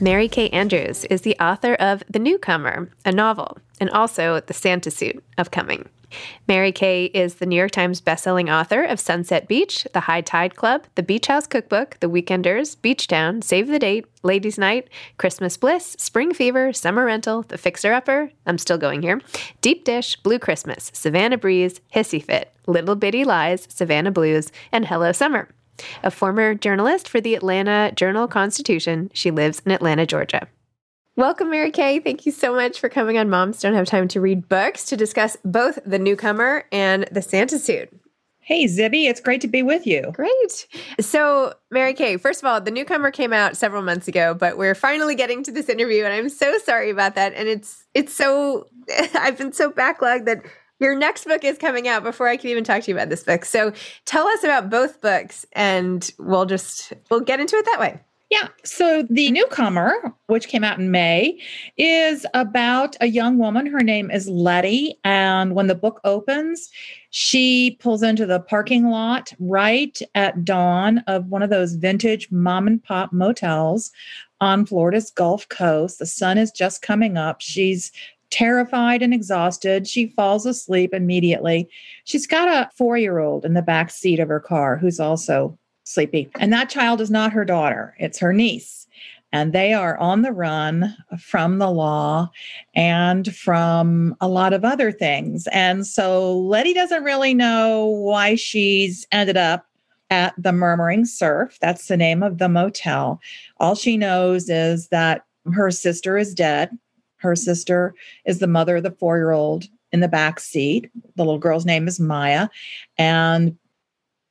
Mary Kay Andrews is the author of The Newcomer, a novel, and also The Santa Suit, upcoming. Mary Kay is the New York Times bestselling author of Sunset Beach, The High Tide Club, The Beach House Cookbook, The Weekenders, Beach Town, Save the Date, Ladies' Night, Christmas Bliss, Spring Fever, Summer Rental, The Fixer Upper, I'm still going here, Deep Dish, Blue Christmas, Savannah Breeze, Hissy Fit, Little Bitty Lies, Savannah Blues, and Hello Summer. A former journalist for the Atlanta Journal Constitution, she lives in Atlanta, Georgia. Welcome, Mary Kay. Thank you so much for coming on Moms Don't Have Time to Read Books to discuss both The Newcomer and The Santa Suit. Hey, Zibby, it's great to be with you. Great. So, Mary Kay, first of all, The Newcomer came out several months ago, but we're finally getting to this interview, and I'm so sorry about that. And it's it's so I've been so backlogged that your next book is coming out before I can even talk to you about this book. So tell us about both books and we'll just we'll get into it that way. Yeah. So the newcomer, which came out in May, is about a young woman. Her name is Letty. And when the book opens, she pulls into the parking lot right at dawn of one of those vintage mom and pop motels on Florida's Gulf Coast. The sun is just coming up. She's terrified and exhausted. She falls asleep immediately. She's got a four year old in the back seat of her car who's also sleepy. And that child is not her daughter, it's her niece. And they are on the run from the law and from a lot of other things. And so Letty doesn't really know why she's ended up at the Murmuring Surf. That's the name of the motel. All she knows is that her sister is dead her sister is the mother of the four year old in the back seat. The little girl's name is Maya. And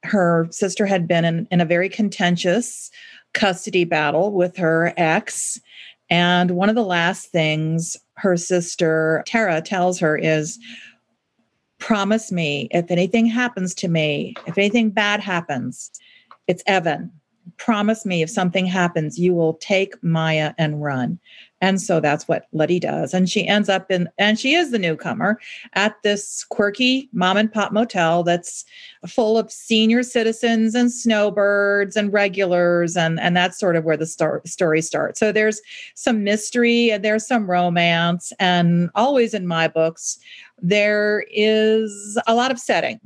her sister had been in, in a very contentious custody battle with her ex. And one of the last things her sister, Tara, tells her is, Promise me if anything happens to me, if anything bad happens, it's Evan. Promise me if something happens, you will take Maya and run. And so that's what Letty does. And she ends up in, and she is the newcomer at this quirky mom and pop motel that's full of senior citizens and snowbirds and regulars. And, and that's sort of where the star, story starts. So there's some mystery and there's some romance. And always in my books, there is a lot of setting.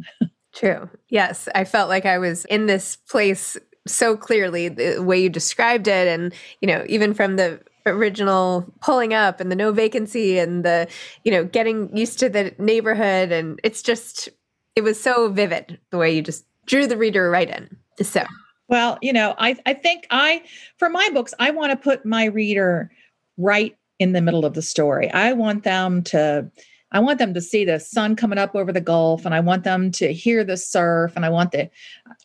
True. Yes. I felt like I was in this place so clearly the way you described it and you know even from the original pulling up and the no vacancy and the you know getting used to the neighborhood and it's just it was so vivid the way you just drew the reader right in. So. Well you know i i think i for my books i want to put my reader right in the middle of the story. I want them to I want them to see the sun coming up over the Gulf and I want them to hear the surf and I want the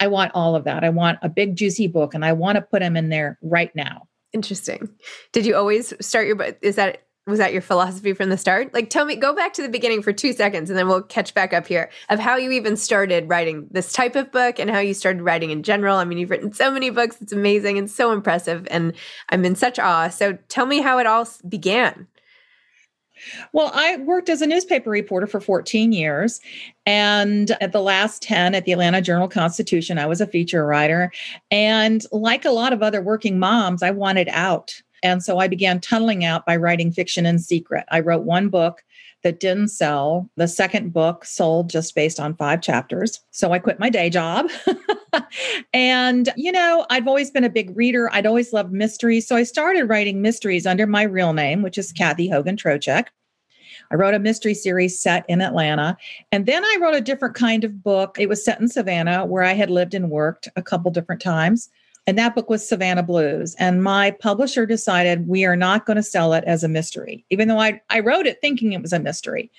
I want all of that. I want a big juicy book and I want to put them in there right now. Interesting. Did you always start your book? Is that was that your philosophy from the start? Like, tell me, go back to the beginning for two seconds, and then we'll catch back up here of how you even started writing this type of book and how you started writing in general. I mean, you've written so many books; it's amazing and so impressive, and I'm in such awe. So, tell me how it all began. Well, I worked as a newspaper reporter for 14 years. And at the last 10 at the Atlanta Journal Constitution, I was a feature writer. And like a lot of other working moms, I wanted out. And so I began tunneling out by writing fiction in secret. I wrote one book that didn't sell. The second book sold just based on five chapters. So I quit my day job. and, you know, I've always been a big reader. I'd always loved mysteries. So I started writing mysteries under my real name, which is Kathy Hogan Trocheck. I wrote a mystery series set in Atlanta. And then I wrote a different kind of book. It was set in Savannah, where I had lived and worked a couple different times. And that book was Savannah Blues. And my publisher decided we are not going to sell it as a mystery, even though I, I wrote it thinking it was a mystery.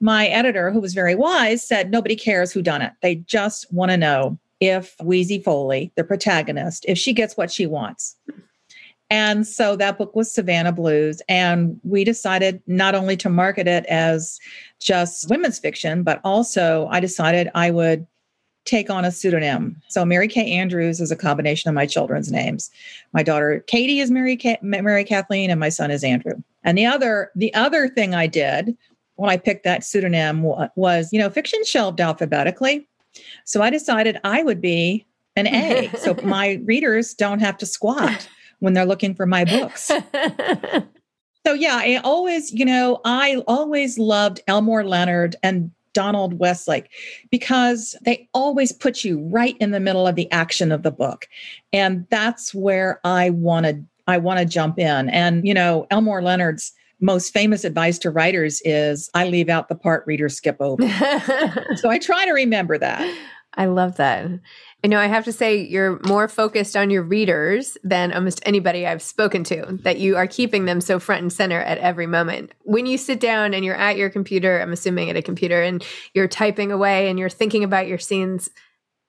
My editor, who was very wise, said nobody cares who done it. They just want to know if Weezie Foley, the protagonist, if she gets what she wants. And so that book was Savannah Blues. And we decided not only to market it as just women's fiction, but also I decided I would take on a pseudonym. So Mary Kay Andrews is a combination of my children's names. My daughter Katie is Mary Ka- Mary Kathleen, and my son is Andrew. And the other the other thing I did when I picked that pseudonym was, you know, fiction shelved alphabetically. So I decided I would be an A. so my readers don't have to squat when they're looking for my books. so yeah, I always, you know, I always loved Elmore Leonard and Donald Westlake because they always put you right in the middle of the action of the book. And that's where I want to I want to jump in. And you know, Elmore Leonard's most famous advice to writers is I leave out the part readers skip over. so I try to remember that. I love that. I know I have to say you're more focused on your readers than almost anybody I've spoken to, that you are keeping them so front and center at every moment. When you sit down and you're at your computer, I'm assuming at a computer, and you're typing away and you're thinking about your scenes,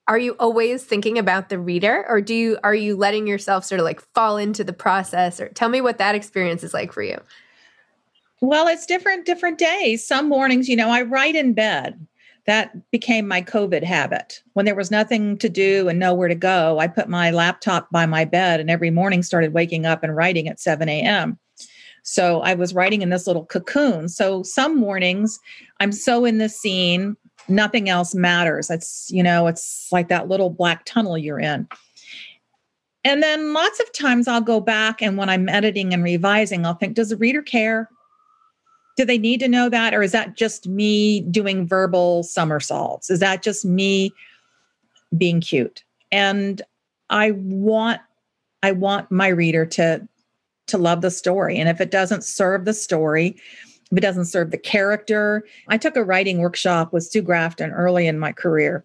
are you always thinking about the reader or do you are you letting yourself sort of like fall into the process or tell me what that experience is like for you? Well, it's different different days. Some mornings, you know, I write in bed that became my COVID habit. When there was nothing to do and nowhere to go, I put my laptop by my bed and every morning started waking up and writing at 7 a.m. So I was writing in this little cocoon. So some mornings I'm so in the scene, nothing else matters. It's, you know, it's like that little black tunnel you're in. And then lots of times I'll go back and when I'm editing and revising, I'll think, does the reader care? Do they need to know that or is that just me doing verbal somersaults? Is that just me being cute? And i want i want my reader to to love the story. And if it doesn't serve the story if it doesn't serve the character i took a writing workshop with sue grafton early in my career.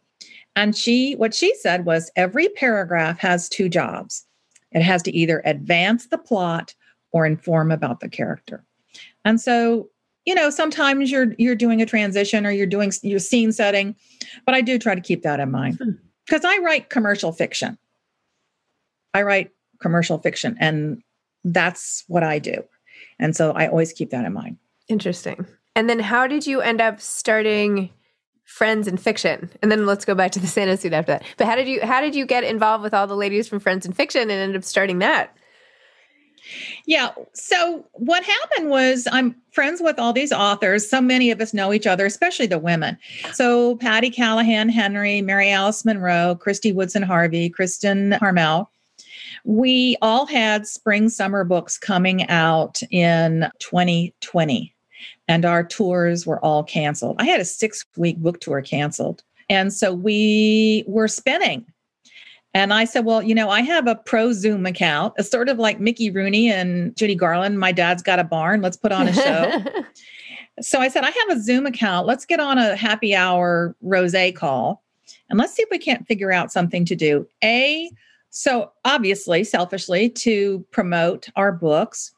And she what she said was every paragraph has two jobs. It has to either advance the plot or inform about the character. And so you know sometimes you're you're doing a transition or you're doing your scene setting but i do try to keep that in mind because hmm. i write commercial fiction i write commercial fiction and that's what i do and so i always keep that in mind interesting and then how did you end up starting Friends and Fiction, and then let's go back to the Santa suit after that. But how did you how did you get involved with all the ladies from Friends and Fiction and end up starting that? Yeah. So what happened was I'm friends with all these authors. So many of us know each other, especially the women. So Patti Callahan Henry, Mary Alice Monroe, Kristy Woodson Harvey, Kristin Harmel. We all had spring summer books coming out in 2020 and our tours were all canceled. I had a 6 week book tour canceled. And so we were spinning and I said, Well, you know, I have a pro Zoom account. It's sort of like Mickey Rooney and Judy Garland. My dad's got a barn. Let's put on a show. so I said, I have a Zoom account. Let's get on a happy hour rose call and let's see if we can't figure out something to do. A, so obviously, selfishly, to promote our books.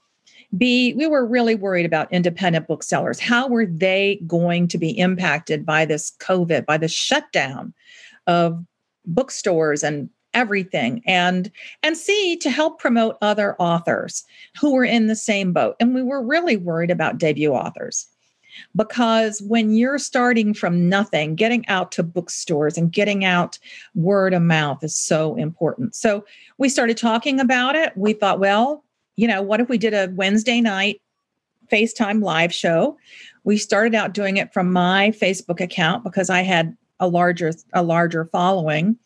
B, we were really worried about independent booksellers. How were they going to be impacted by this COVID, by the shutdown of bookstores and everything and and c to help promote other authors who were in the same boat. And we were really worried about debut authors because when you're starting from nothing getting out to bookstores and getting out word of mouth is so important. So we started talking about it. We thought well you know what if we did a wednesday night facetime live show? We started out doing it from my facebook account because i had a larger a larger following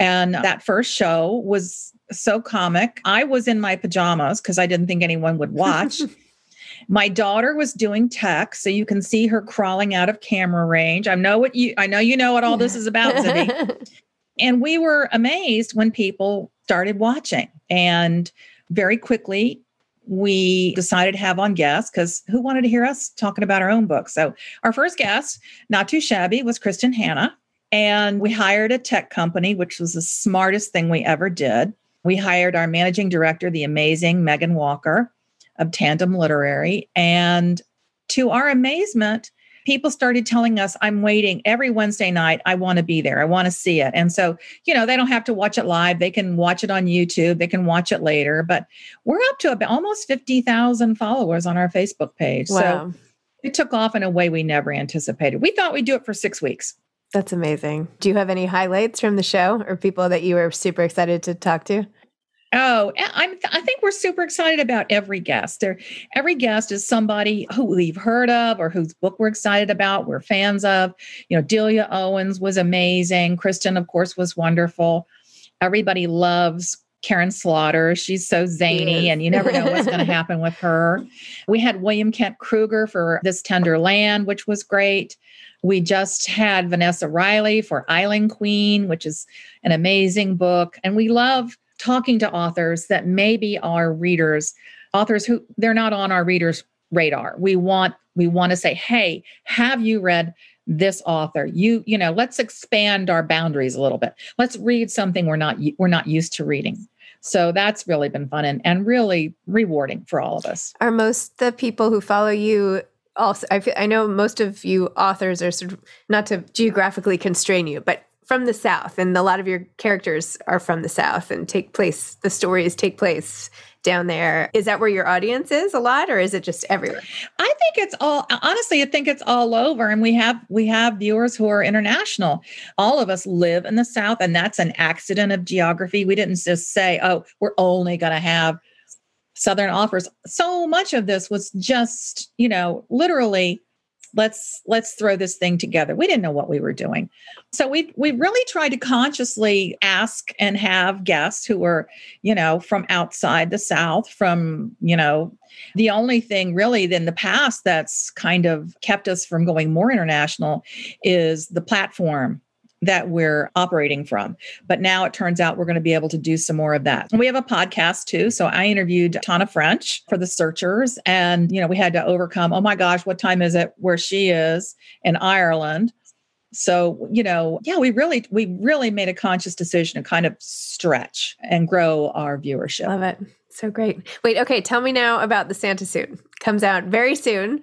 and that first show was so comic. I was in my pajamas because I didn't think anyone would watch. my daughter was doing tech, so you can see her crawling out of camera range. I know what you I know you know what all this is about, Zibby. and we were amazed when people started watching. And very quickly, we decided to have on guests because who wanted to hear us talking about our own book? So our first guest, not too shabby, was Kristin Hannah. And we hired a tech company, which was the smartest thing we ever did. We hired our managing director, the amazing Megan Walker of Tandem Literary. And to our amazement, people started telling us, I'm waiting every Wednesday night. I want to be there. I want to see it. And so, you know, they don't have to watch it live. They can watch it on YouTube. They can watch it later. But we're up to about almost 50,000 followers on our Facebook page. Wow. So it took off in a way we never anticipated. We thought we'd do it for six weeks. That's amazing. Do you have any highlights from the show or people that you were super excited to talk to? Oh, I'm, I think we're super excited about every guest. There, every guest is somebody who we've heard of or whose book we're excited about, we're fans of. You know, Delia Owens was amazing. Kristin, of course, was wonderful. Everybody loves Karin Slaughter. She's so zany, and you never know what's going to happen with her. We had William Kent Krueger for This Tender Land, which was great. We just had Vanessa Riley for Island Queen, which is an amazing book. And we love talking to authors that maybe are readers, authors who they're not on our readers' radar. We want we want to say, "Hey, have you read this author. You you know let's expand our boundaries a little bit. Let's read something we're not we're not used to reading. So that's really been fun and, and really rewarding for all of us. Are most the people who follow you also I, feel, I know most of you authors are sort of not to geographically constrain you but from the south and a lot of your characters are from the south and take place the stories take place down there. Is that where your audience is a lot or is it just everywhere? I think it's all honestly i think it's all over and we have we have viewers who are international. All of us live in the south and that's an accident of geography. We didn't just say oh we're only going to have Southern offers. So much of this was just, you know, literally let's let's throw this thing together. We didn't know what we were doing. So we we really tried to consciously ask and have guests who were, you know, from outside the South, from, you know, the only thing really in the past that's kind of kept us from going more international is the platform that we're operating from. But now it turns out we're going to be able to do some more of that. And we have a podcast too. So I interviewed Tana French for the searchers. And, you know, we had to overcome, oh my gosh, what time is it where she is in Ireland? So, you know, yeah, we really, we really made a conscious decision to kind of stretch and grow our viewership. Love it. So great. Wait, okay. Tell me now about the Santa suit. Comes out very soon.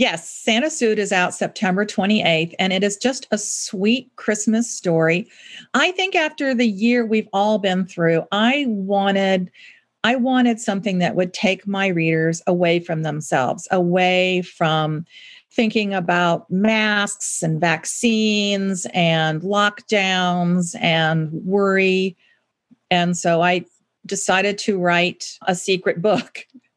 Yes, Santa Suit is out September 28th, and it is just a sweet Christmas story. I think after the year we've all been through, I wanted. I wanted something that would take my readers away from themselves, away from thinking about masks and vaccines and lockdowns and worry. And so I decided to write a secret book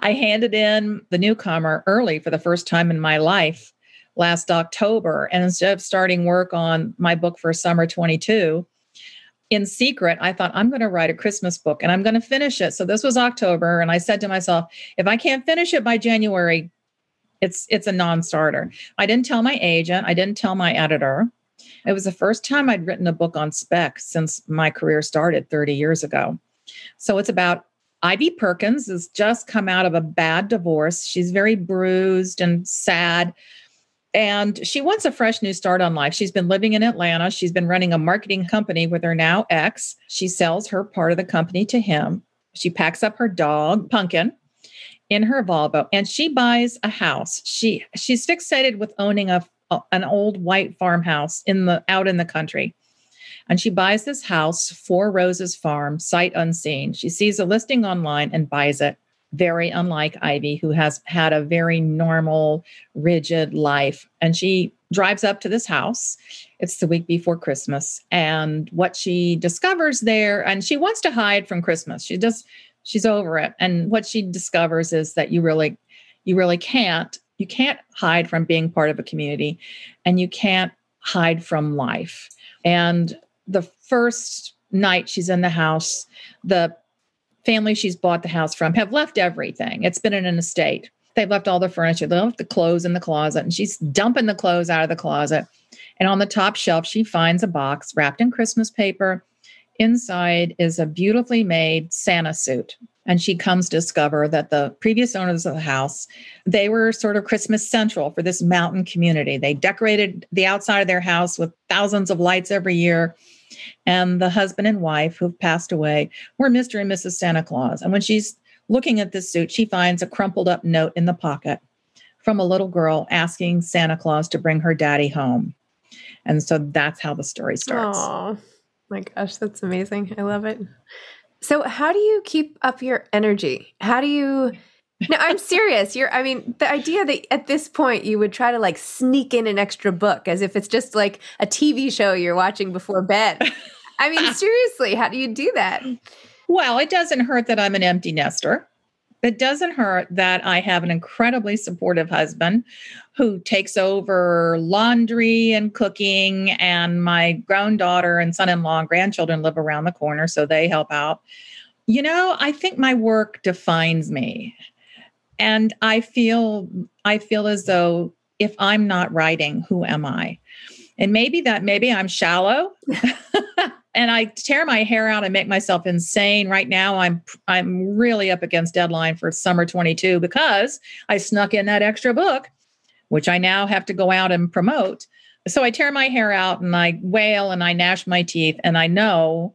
I handed in the newcomer early for the first time in my life last October. And instead of starting work on my book for summer 22, in secret, I thought, I'm going to write a Christmas book and I'm going to finish it. So this was October. And I said to myself, if I can't finish it by January, it's it's a non-starter. I didn't tell my agent, I didn't tell my editor. It was the first time I'd written a book on spec since my career started 30 years ago. So it's about Ivy Perkins has just come out of a bad divorce. She's very bruised and sad. And she wants a fresh new start on life. She's been living in Atlanta. She's been running a marketing company with her now ex. She sells her part of the company to him. She packs up her dog, Pumpkin, in her Volvo, and she buys a house. She she's fixated with owning a, an old white farmhouse in the out in the country. And she buys this house, Four Roses Farm, sight unseen. She sees a listing online and buys it. Very unlike Ivy, who has had a very normal, rigid life. And she drives up to this house. It's the week before Christmas. And what she discovers there, and she wants to hide from Christmas. She just, she's over it. And what she discovers is that you really, you really can't, you can't hide from being part of a community and you can't hide from life. And the first night she's in the house, the family she's bought the house from have left everything. It's been in an estate. They've left all the furniture, they left the clothes in the closet, and she's dumping the clothes out of the closet. And on the top shelf, she finds a box wrapped in Christmas paper. Inside is a beautifully made Santa suit. And she comes to discover that the previous owners of the house, they were sort of Christmas central for this mountain community. They decorated the outside of their house with thousands of lights every year and the husband and wife who've passed away were Mr. and Mrs. Santa Claus. And when she's looking at this suit, she finds a crumpled up note in the pocket from a little girl asking Santa Claus to bring her daddy home. And so that's how the story starts. Oh my gosh, that's amazing. I love it. So, how do you keep up your energy? How do you no, I'm serious. You're, I mean, the idea that at this point you would try to like sneak in an extra book as if it's just like a TV show you're watching before bed. I mean, seriously, how do you do that? Well, it doesn't hurt that I'm an empty nester. It doesn't hurt that I have an incredibly supportive husband who takes over laundry and cooking, and my grown daughter and son in law and grandchildren live around the corner, so they help out. You know, I think my work defines me and i feel i feel as though if i'm not writing who am i and maybe that maybe i'm shallow and i tear my hair out and make myself insane right now i'm i'm really up against deadline for summer 22 because i snuck in that extra book which i now have to go out and promote so i tear my hair out and i wail and i gnash my teeth and i know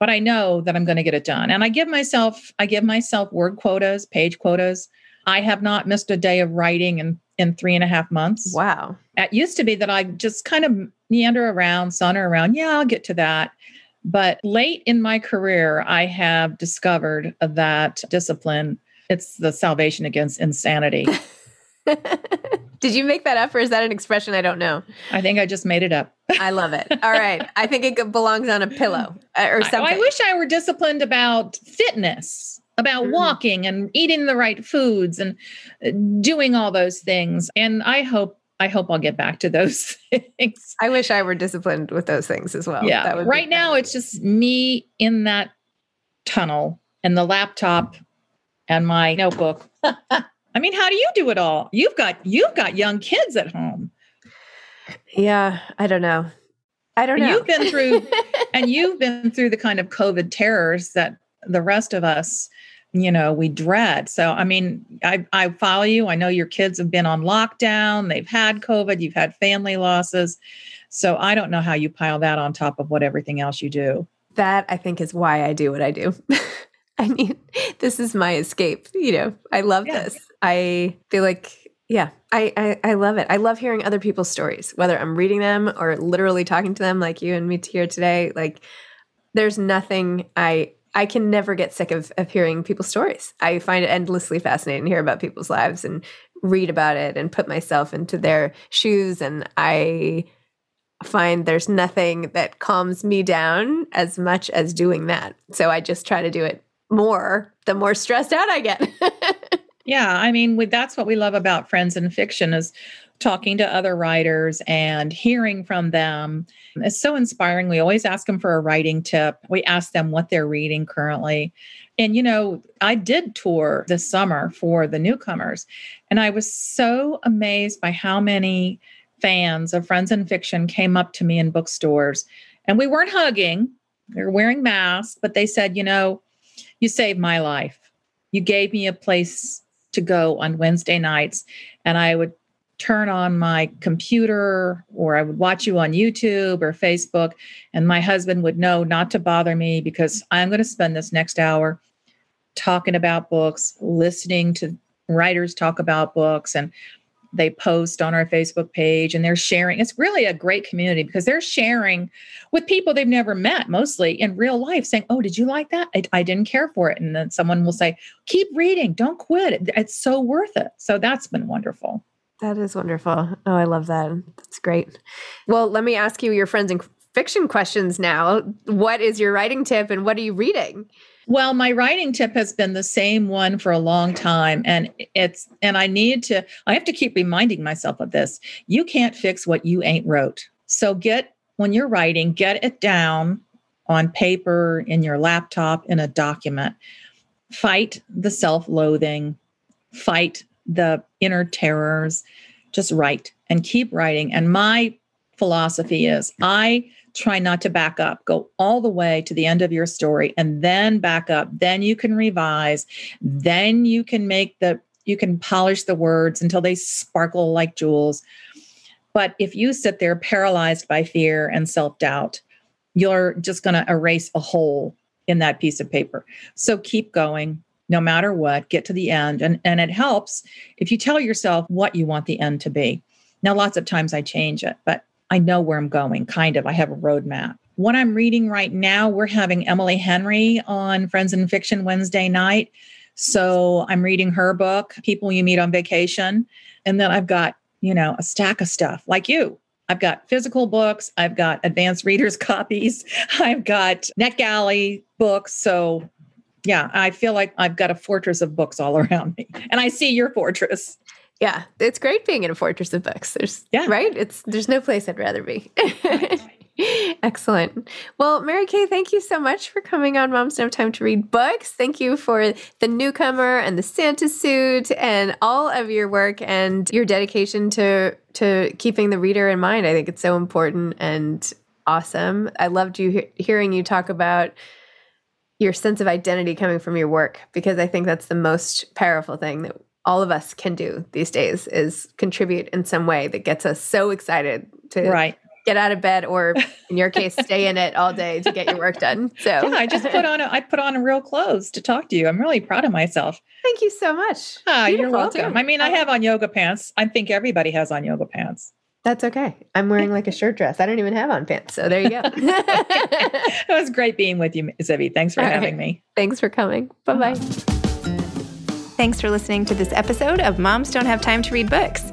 but I know that I'm going to get it done. And I give myself, I give myself word quotas, page quotas. I have not missed a day of writing in, in three and a half months. Wow. It used to be that I just kind of meander around, saunter around. Yeah, I'll get to that. But late in my career, I have discovered that discipline, it's the salvation against insanity. Did you make that up or is that an expression I don't know? I think I just made it up. I love it. All right. I think it belongs on a pillow uh, or something. I, I wish I were disciplined about fitness, about mm-hmm. walking and eating the right foods and uh, doing all those things. And I hope I hope I'll get back to those things. I wish I were disciplined with those things as well. Yeah. Right now, it's just me in that tunnel and the laptop and my notebook. I mean, how do you do it all? You've got you've got young kids at home. Yeah, I don't know. I don't know. You've been through and you've been through the kind of COVID terrors that the rest of us, you know, we dread. So I mean, I I follow you. I know your kids have been on lockdown, they've had COVID, you've had family losses. So I don't know how you pile that on top of what everything else you do. That I think is why I do what I do. I mean, this is my escape. You know, I love yeah. this. I feel like, yeah, I, I, I love it. I love hearing other people's stories, whether I'm reading them or literally talking to them, like you and me here today. Like, there's nothing I I can never get sick of of hearing people's stories. I find it endlessly fascinating to hear about people's lives and read about it and put myself into their shoes. And I find there's nothing that calms me down as much as doing that. So I just try to do it more the more stressed out I get. yeah, I mean, we, that's what we love about Friends and Fiction is talking to other writers and hearing from them. is so inspiring. We always ask them for a writing tip. We ask them what they're reading currently. And, you know, I did tour this summer for the newcomers, and I was so amazed by how many fans of Friends and Fiction came up to me in bookstores. And we weren't hugging, we were wearing masks, but they said, you know, you saved my life. You gave me a place to go on Wednesday nights, and I would turn on my computer or I would watch you on YouTube or Facebook, and my husband would know not to bother me because I'm going to spend this next hour talking about books, listening to writers talk about books, and they post on our Facebook page and they're sharing. It's really a great community because they're sharing with people they've never met, mostly in real life, saying, Oh, did you like that? I, I didn't care for it. And then someone will say, Keep reading, don't quit. it's so worth it. So that's been wonderful. That is wonderful. Oh, I love that. That's great. Well, let me ask you your friends and fiction questions now. What is your writing tip and what are you reading? Well, my writing tip has been the same one for a long time. And it's, and I need to, I have to keep reminding myself of this. You can't fix what you ain't wrote. So get, when you're writing, get it down on paper, in your laptop, in a document. Fight the self loathing, fight the inner terrors. Just write and keep writing. And my philosophy is I, try not to back up. Go all the way to the end of your story and then back up. Then you can revise. Then you can make the, you can polish the words until they sparkle like jewels. But if you sit there paralyzed by fear and self doubt, you're just going to erase a hole in that piece of paper. So keep going no matter what, get to the end. And, and it helps if you tell yourself what you want the end to be. Now, lots of times I change it, but I know where I'm going, kind of. I have a roadmap. What I'm reading right now, we're having Emily Henry on Friends and Fiction Wednesday night. So I'm reading her book, People You Meet on Vacation. And then I've got, you know, a stack of stuff like you. I've got physical books, I've got advanced readers copies, I've got NetGalley books. So yeah, I feel like I've got a fortress of books all around me. And I see your fortress. Yeah, it's great being in a fortress of books. There's yeah, right. It's there's no place I'd rather be. Excellent. Well, Mary Kay, thank you so much for coming on Moms Don't Have Time to Read Books. Thank you for the newcomer and the Santa suit and all of your work and your dedication to to keeping the reader in mind. I think it's so important and awesome. I loved you he- hearing you talk about your sense of identity coming from your work because I think that's the most powerful thing that all of us can do these days is contribute in some way that gets us so excited to right. get out of bed, or in your case, stay in it all day to get your work done. So yeah, I just put on a, I put on real clothes to talk to you. I'm really proud of myself. Thank you so much. Ah, you're welcome. I mean, I have on yoga pants. I think everybody has on yoga pants. That's okay. I'm wearing like a shirt dress. I don't even have on pants. So there you go. it was great being with you, Zibby. Thanks for All having right. me. Thanks for coming. Bye bye. Thanks for listening to this episode of Moms Don't Have Time to Read Books.